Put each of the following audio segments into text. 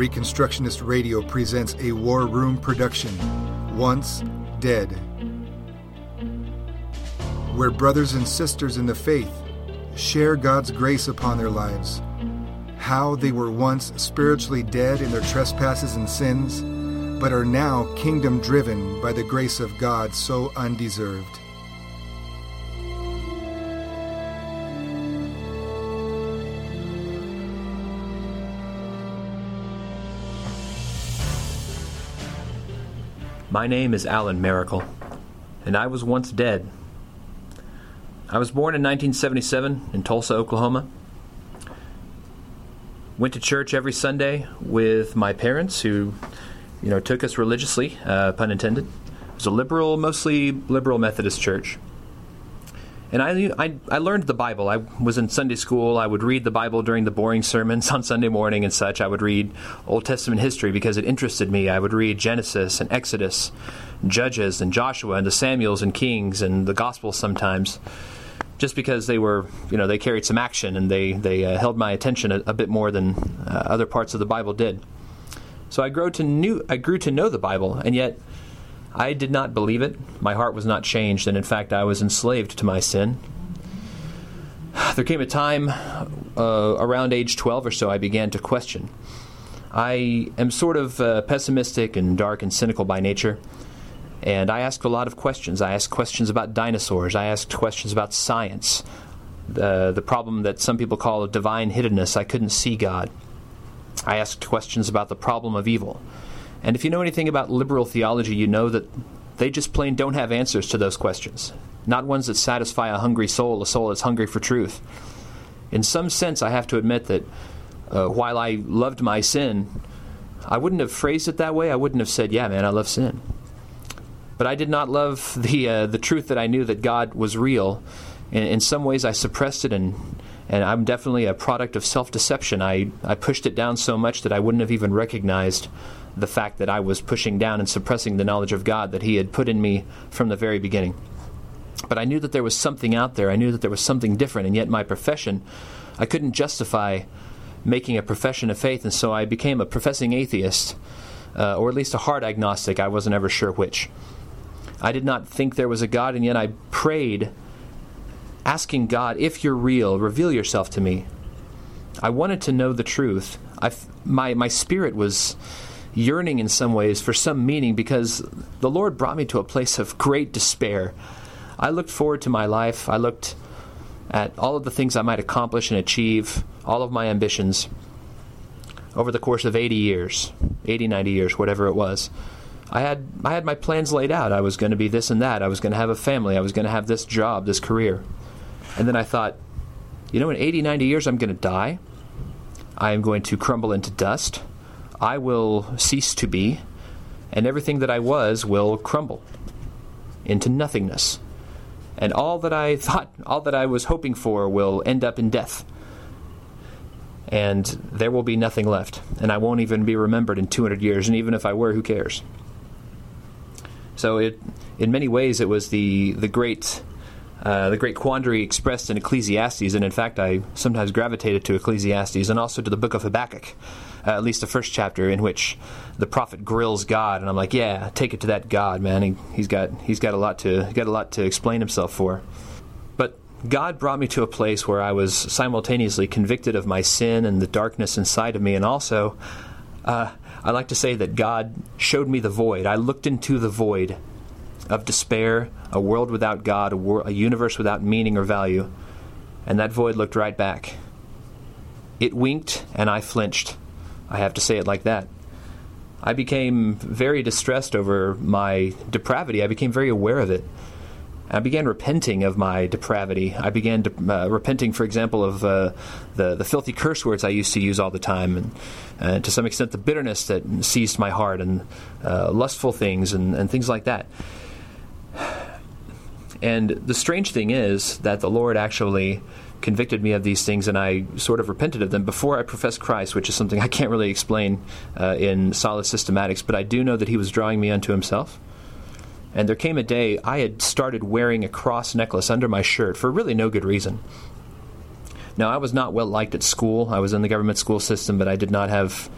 Reconstructionist Radio presents a War Room production, Once Dead, where brothers and sisters in the faith share God's grace upon their lives, how they were once spiritually dead in their trespasses and sins, but are now kingdom driven by the grace of God so undeserved. My name is Alan Miracle, and I was once dead. I was born in 1977 in Tulsa, Oklahoma. Went to church every Sunday with my parents, who, you know, took us religiously, uh, pun intended. It was a liberal, mostly liberal Methodist church. And I, I, I learned the Bible. I was in Sunday school. I would read the Bible during the boring sermons on Sunday morning and such. I would read Old Testament history because it interested me. I would read Genesis and Exodus, Judges and Joshua and the Samuels and Kings and the Gospels sometimes, just because they were, you know, they carried some action and they they uh, held my attention a, a bit more than uh, other parts of the Bible did. So I grew to knew I grew to know the Bible, and yet I did not believe it. My heart was not changed, and in fact, I was enslaved to my sin. There came a time uh, around age 12 or so I began to question. I am sort of uh, pessimistic and dark and cynical by nature, and I asked a lot of questions. I asked questions about dinosaurs, I asked questions about science, the, the problem that some people call divine hiddenness. I couldn't see God. I asked questions about the problem of evil. And if you know anything about liberal theology, you know that they just plain don't have answers to those questions. Not ones that satisfy a hungry soul, a soul that's hungry for truth. In some sense, I have to admit that uh, while I loved my sin, I wouldn't have phrased it that way. I wouldn't have said, "Yeah, man, I love sin." But I did not love the uh, the truth that I knew that God was real. In, in some ways, I suppressed it, and and I'm definitely a product of self deception. I I pushed it down so much that I wouldn't have even recognized the fact that I was pushing down and suppressing the knowledge of God that He had put in me from the very beginning. But I knew that there was something out there. I knew that there was something different, and yet my profession, I couldn't justify making a profession of faith, and so I became a professing atheist, uh, or at least a hard agnostic. I wasn't ever sure which. I did not think there was a God, and yet I prayed, asking God, if you're real, reveal yourself to me. I wanted to know the truth. I, my, my spirit was yearning in some ways for some meaning because the Lord brought me to a place of great despair. I looked forward to my life. I looked at all of the things I might accomplish and achieve, all of my ambitions over the course of 80 years, 80, 90 years, whatever it was. I had I had my plans laid out. I was going to be this and that. I was going to have a family. I was going to have this job, this career. And then I thought, you know, in 80, 90 years I'm going to die. I am going to crumble into dust. I will cease to be, and everything that I was will crumble into nothingness. And all that I thought, all that I was hoping for, will end up in death. And there will be nothing left. And I won't even be remembered in 200 years. And even if I were, who cares? So, it, in many ways, it was the, the great uh, the great quandary expressed in Ecclesiastes, and in fact, I sometimes gravitated to Ecclesiastes and also to the book of Habakkuk, uh, at least the first chapter, in which the prophet grills God, and I'm like, yeah, take it to that God, man. He, has got he's got a lot to got a lot to explain himself for. But God brought me to a place where I was simultaneously convicted of my sin and the darkness inside of me, and also. Uh, I like to say that God showed me the void. I looked into the void of despair, a world without God, a, wor- a universe without meaning or value. And that void looked right back. It winked, and I flinched. I have to say it like that. I became very distressed over my depravity. I became very aware of it. I began repenting of my depravity. I began uh, repenting, for example, of uh, the the filthy curse words I used to use all the time, and uh, to some extent the bitterness that seized my heart, and uh, lustful things, and, and things like that. And the strange thing is that the Lord actually convicted me of these things and I sort of repented of them before I professed Christ, which is something I can't really explain uh, in solid systematics, but I do know that He was drawing me unto Himself. And there came a day I had started wearing a cross necklace under my shirt for really no good reason. Now, I was not well liked at school. I was in the government school system, but I did not have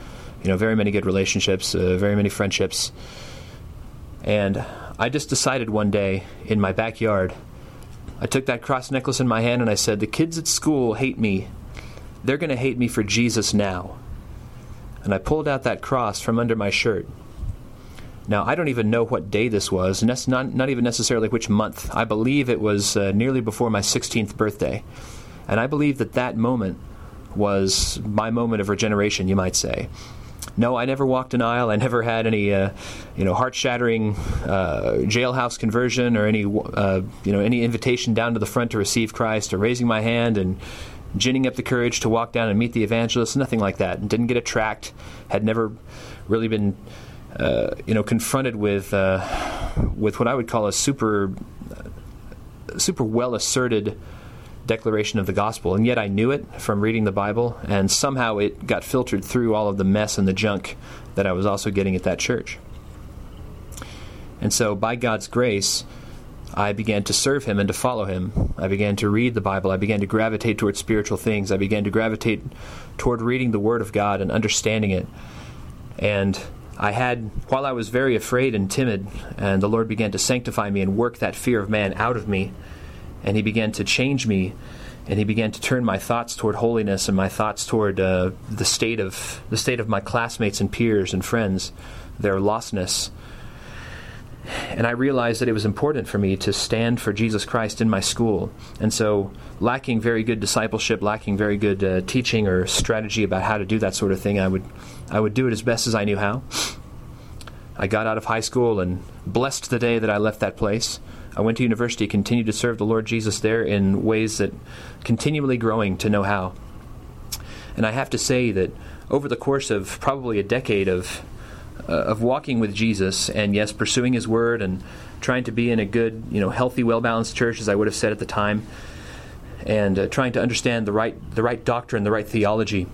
you know, very many good relationships, uh, very many friendships. And I just decided one day in my backyard, I took that cross necklace in my hand and I said, The kids at school hate me. They're going to hate me for Jesus now. And I pulled out that cross from under my shirt. Now, I don't even know what day this was, not, not even necessarily which month. I believe it was uh, nearly before my 16th birthday. And I believe that that moment was my moment of regeneration, you might say. No, I never walked an aisle. I never had any, uh, you know, heart-shattering uh, jailhouse conversion or any, uh, you know, any invitation down to the front to receive Christ or raising my hand and ginning up the courage to walk down and meet the evangelist. Nothing like that. Didn't get a tract. Had never really been, uh, you know, confronted with uh, with what I would call a super, super well asserted declaration of the gospel. And yet I knew it from reading the Bible, and somehow it got filtered through all of the mess and the junk that I was also getting at that church. And so, by God's grace, I began to serve Him and to follow Him. I began to read the Bible. I began to gravitate toward spiritual things. I began to gravitate toward reading the Word of God and understanding it. And I had, while I was very afraid and timid, and the Lord began to sanctify me and work that fear of man out of me, and He began to change me, and He began to turn my thoughts toward holiness and my thoughts toward uh, the state of the state of my classmates and peers and friends, their lostness. And I realized that it was important for me to stand for Jesus Christ in my school. And so, lacking very good discipleship, lacking very good uh, teaching or strategy about how to do that sort of thing, I would, I would do it as best as I knew how. I got out of high school and blessed the day that I left that place. I went to university, continued to serve the Lord Jesus there in ways that continually growing to know how. And I have to say that over the course of probably a decade of uh, of walking with Jesus and yes, pursuing His Word and trying to be in a good, you know, healthy, well balanced church, as I would have said at the time, and uh, trying to understand the right the right doctrine, the right theology,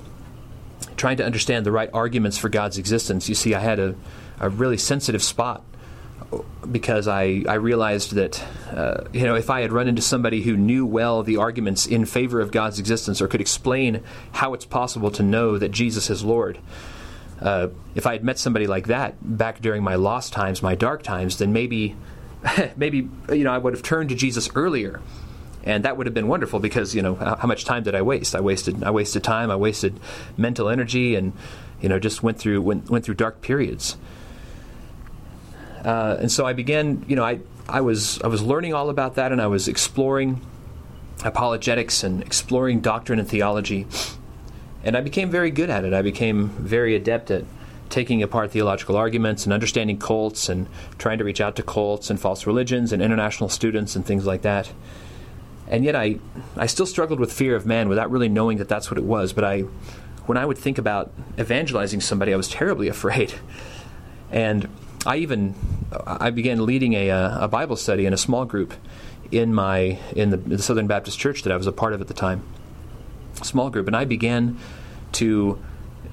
trying to understand the right arguments for God's existence. You see, I had a, a really sensitive spot because I, I realized that uh, you know if I had run into somebody who knew well the arguments in favor of God's existence or could explain how it's possible to know that Jesus is Lord, uh, if I had met somebody like that back during my lost times, my dark times, then maybe maybe you know I would have turned to Jesus earlier, and that would have been wonderful because you know how, much time did I waste? I wasted I wasted time, I wasted mental energy, and you know just went through went went through dark periods. Uh, and so I began, you know, I, I, was, I was learning all about that and I was exploring apologetics and exploring doctrine and theology. And I became very good at it. I became very adept at taking apart theological arguments and understanding cults and trying to reach out to cults and false religions and international students and things like that. And yet I, I still struggled with fear of man without really knowing that that's what it was. But I, when I would think about evangelizing somebody, I was terribly afraid. And I even I began leading a, uh, a Bible study in a small group in my in the, the, Southern Baptist Church that I was a part of at the time. Small group, and I began to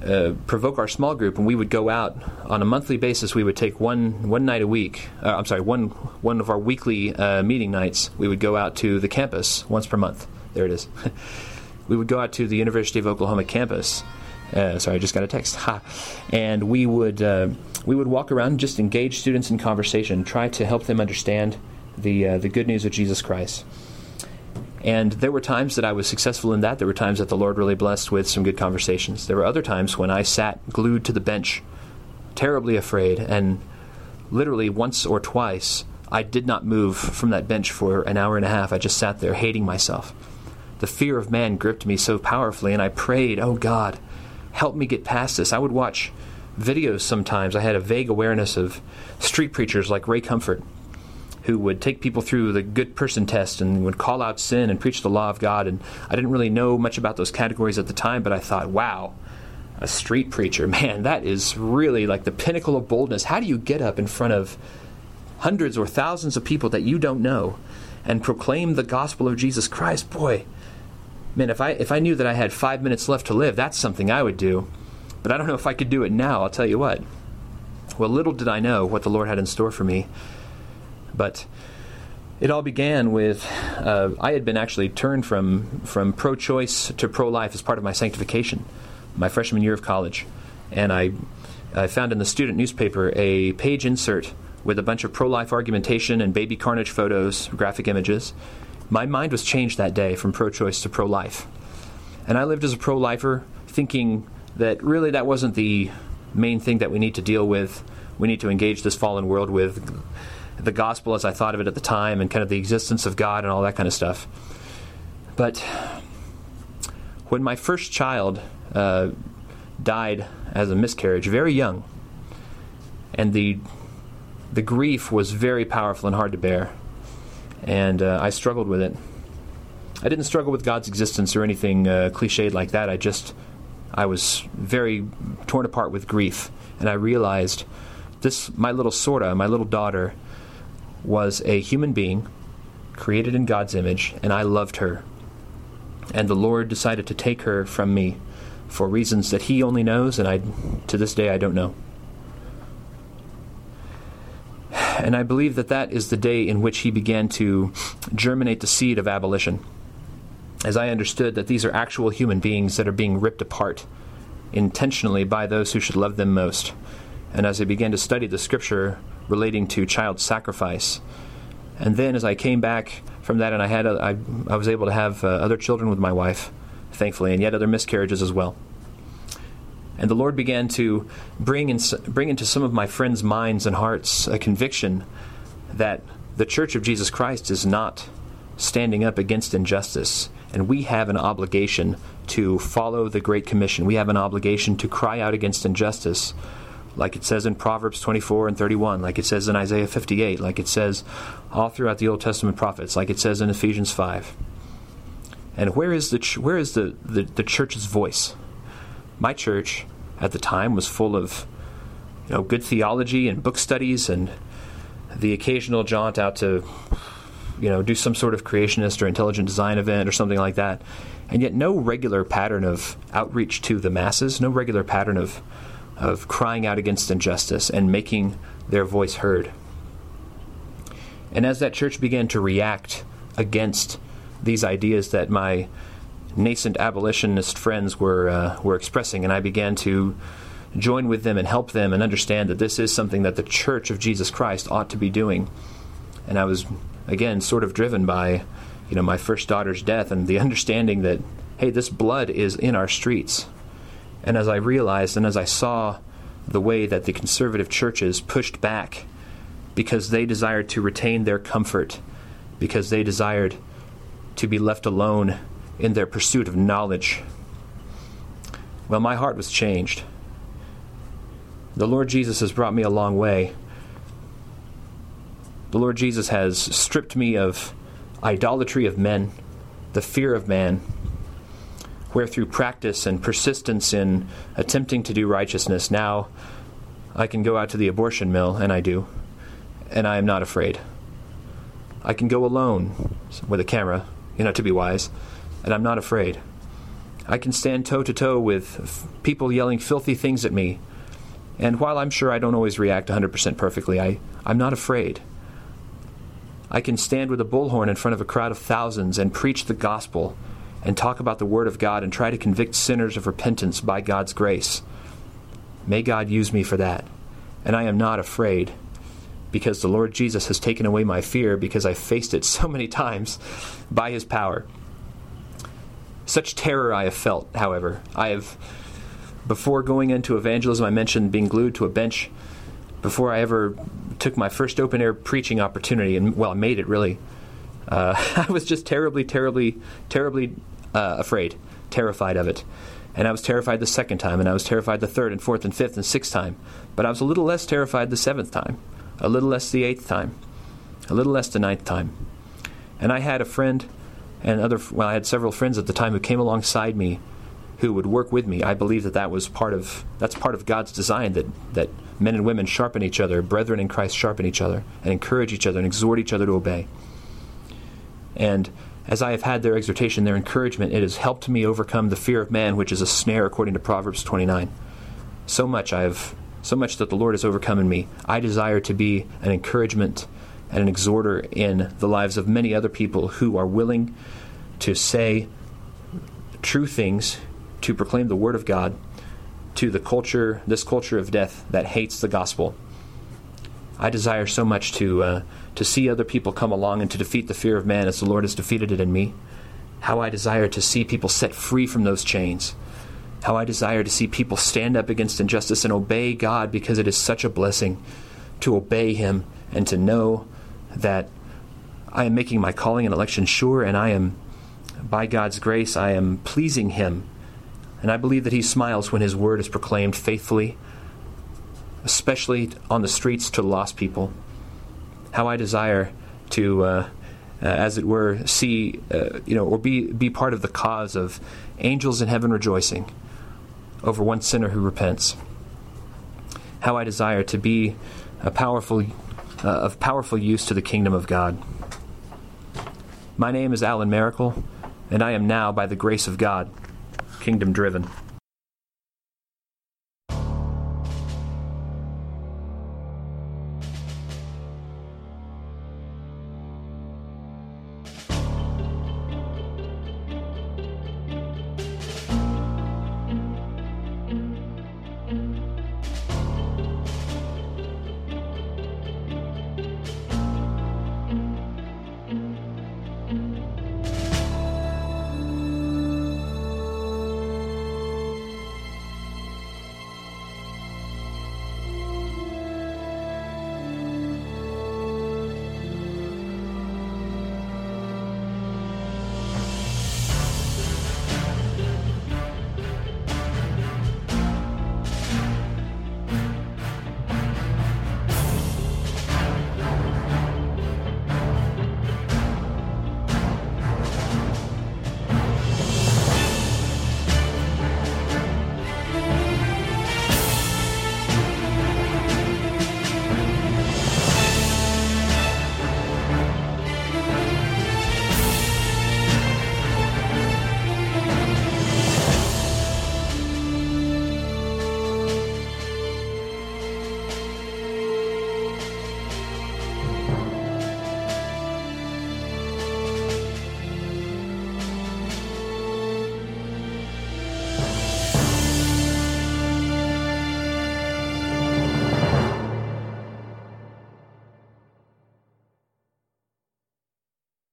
uh, provoke our small group, and we would go out on a monthly basis. We would take one one night a week. Uh, I'm sorry, one one of our weekly uh, meeting nights. We would go out to the campus once per month. There it is. we would go out to the University of Oklahoma campus. Uh, sorry, I just got a text. Ha. And we would uh, we would walk around just engage students in conversation, try to help them understand the, uh, the good news of Jesus Christ. And there were times that I was successful in that. There were times that the Lord really blessed with some good conversations. There were other times when I sat glued to the bench, terribly afraid, and literally once or twice I did not move from that bench for an hour and a half. I just sat there hating myself. The fear of man gripped me so powerfully, and I prayed, Oh God, help me get past this. I would watch videos sometimes, I had a vague awareness of street preachers like Ray Comfort, who would take people through the good person test and would call out sin and preach the law of God. And I didn't really know much about those categories at the time, but I thought, wow, a street preacher, man, that is really like the pinnacle of boldness. How do you get up in front of hundreds or thousands of people that you don't know and proclaim the gospel of Jesus Christ? Boy, man, if I if I knew that I had five minutes left to live, that's something I would do. But I don't know if I could do it now, I'll tell you what. Well, little did I know what the Lord had in store for me. But it all began with uh, I had been actually turned from, from pro choice to pro life as part of my sanctification, my freshman year of college. and I, I found in the student newspaper a page insert with a bunch of pro life argumentation and baby carnage photos, graphic images. My mind was changed that day from pro choice to pro life. And I lived as a pro lifer thinking that really that wasn't the main thing that we need to deal with. We need to engage this fallen world with the gospel as I thought of it at the time and kind of the existence of God and all that kind of stuff. But when my first child uh, died as a miscarriage, very young, and the the grief was very powerful and hard to bear, and uh, I struggled with it. I didn't struggle with God's existence or anything uh, cliched like that. I just I was very torn apart with grief, and I realized this my little Sorta, my little daughter, was a human being created in God's image, and I loved her. And the Lord decided to take her from me for reasons that He only knows, and I, to this day, I don't know. And I believe that that is the day in which He began to germinate the seed of abolition as I understood that these are actual human beings that are being ripped apart intentionally by those who should love them most. And as I began to study the scripture relating to child sacrifice, and then as I came back from that and I had a, I, I was able to have uh, other children with my wife, thankfully, and yet other miscarriages as well. And the Lord began to bring, in, bring into some of my friends' minds and hearts a conviction that the Church of Jesus Christ is not standing up against injustice and we have an obligation to follow the Great Commission. We have an obligation to cry out against injustice, like it says in Proverbs 24 and 31, like it says in Isaiah 58, like it says all throughout the Old Testament prophets, like it says in Ephesians 5. And where is the where is the, the, the church's voice? My church at the time was full of you know good theology and book studies and the occasional jaunt out to you know, do some sort of creationist or intelligent design event or something like that. And yet, no regular pattern of outreach to the masses, no regular pattern of, of crying out against injustice and making their voice heard. And as that church began to react against these ideas that my nascent abolitionist friends were uh, were expressing, and I began to join with them and help them and understand that this is something that the Church of Jesus Christ ought to be doing. And I was again, sort of driven by, you know, my first daughter's death and the understanding that, hey, this blood is in our streets. And as I realized and as I saw the way that the conservative churches pushed back because they desired to retain their comfort, because they desired to be left alone in their pursuit of knowledge, well, my heart was changed. The Lord Jesus has brought me a long way the Lord Jesus has stripped me of idolatry of men, the fear of man, where through practice and persistence in attempting to do righteousness, now I can go out to the abortion mill, and I do, and I am not afraid. I can go alone with a camera, you know, to be wise, and I'm not afraid. I can stand toe to toe with people yelling filthy things at me, and while I'm sure I don't always react 100% perfectly, I, I'm not afraid. I can stand with a bullhorn in front of a crowd of thousands and preach the gospel and talk about the Word of God and try to convict sinners of repentance by God's grace. May God use me for that. And I am not afraid because the Lord Jesus has taken away my fear because I faced it so many times by His power. Such terror I have felt, however. I have, before going into evangelism, I mentioned being glued to a bench. Before I ever took my first open air preaching opportunity, and well, I made it really. Uh, I was just terribly, terribly, terribly uh, afraid, terrified of it. And I was terrified the second time, and I was terrified the third and fourth and fifth and sixth time. But I was a little less terrified the seventh time, a little less the eighth time, a little less the ninth time. And I had a friend and other, well, I had several friends at the time who came alongside me who would work with me. I believe that that was part of, that's part of God's design, that, that men and women sharpen each other, brethren in Christ sharpen each other, and encourage each other and exhort each other to obey. And as I have had their exhortation, their encouragement, it has helped me overcome the fear of man, which is a snare, according to Proverbs 29. So much I have, so much that the Lord has overcome in me. I desire to be an encouragement and an exhorter in the lives of many other people who are willing to say true things, to proclaim the Word of God, to the culture, this culture of death that hates the gospel. I desire so much to uh, to see other people come along and to defeat the fear of man as the Lord has defeated it in me. How I desire to see people set free from those chains. How I desire to see people stand up against injustice and obey God because it is such a blessing to obey Him and to know that I am making my calling and election sure and I am, by God's grace, I am pleasing Him. And I believe that He smiles when His word is proclaimed faithfully, especially on the streets to lost people how I desire to, uh, uh, as it were, see, uh, you know, or be, be part of the cause of angels in heaven rejoicing over one sinner who repents. How I desire to be a powerful, uh, of powerful use to the kingdom of God. My name is Alan Miracle, and I am now, by the grace of God, kingdom driven.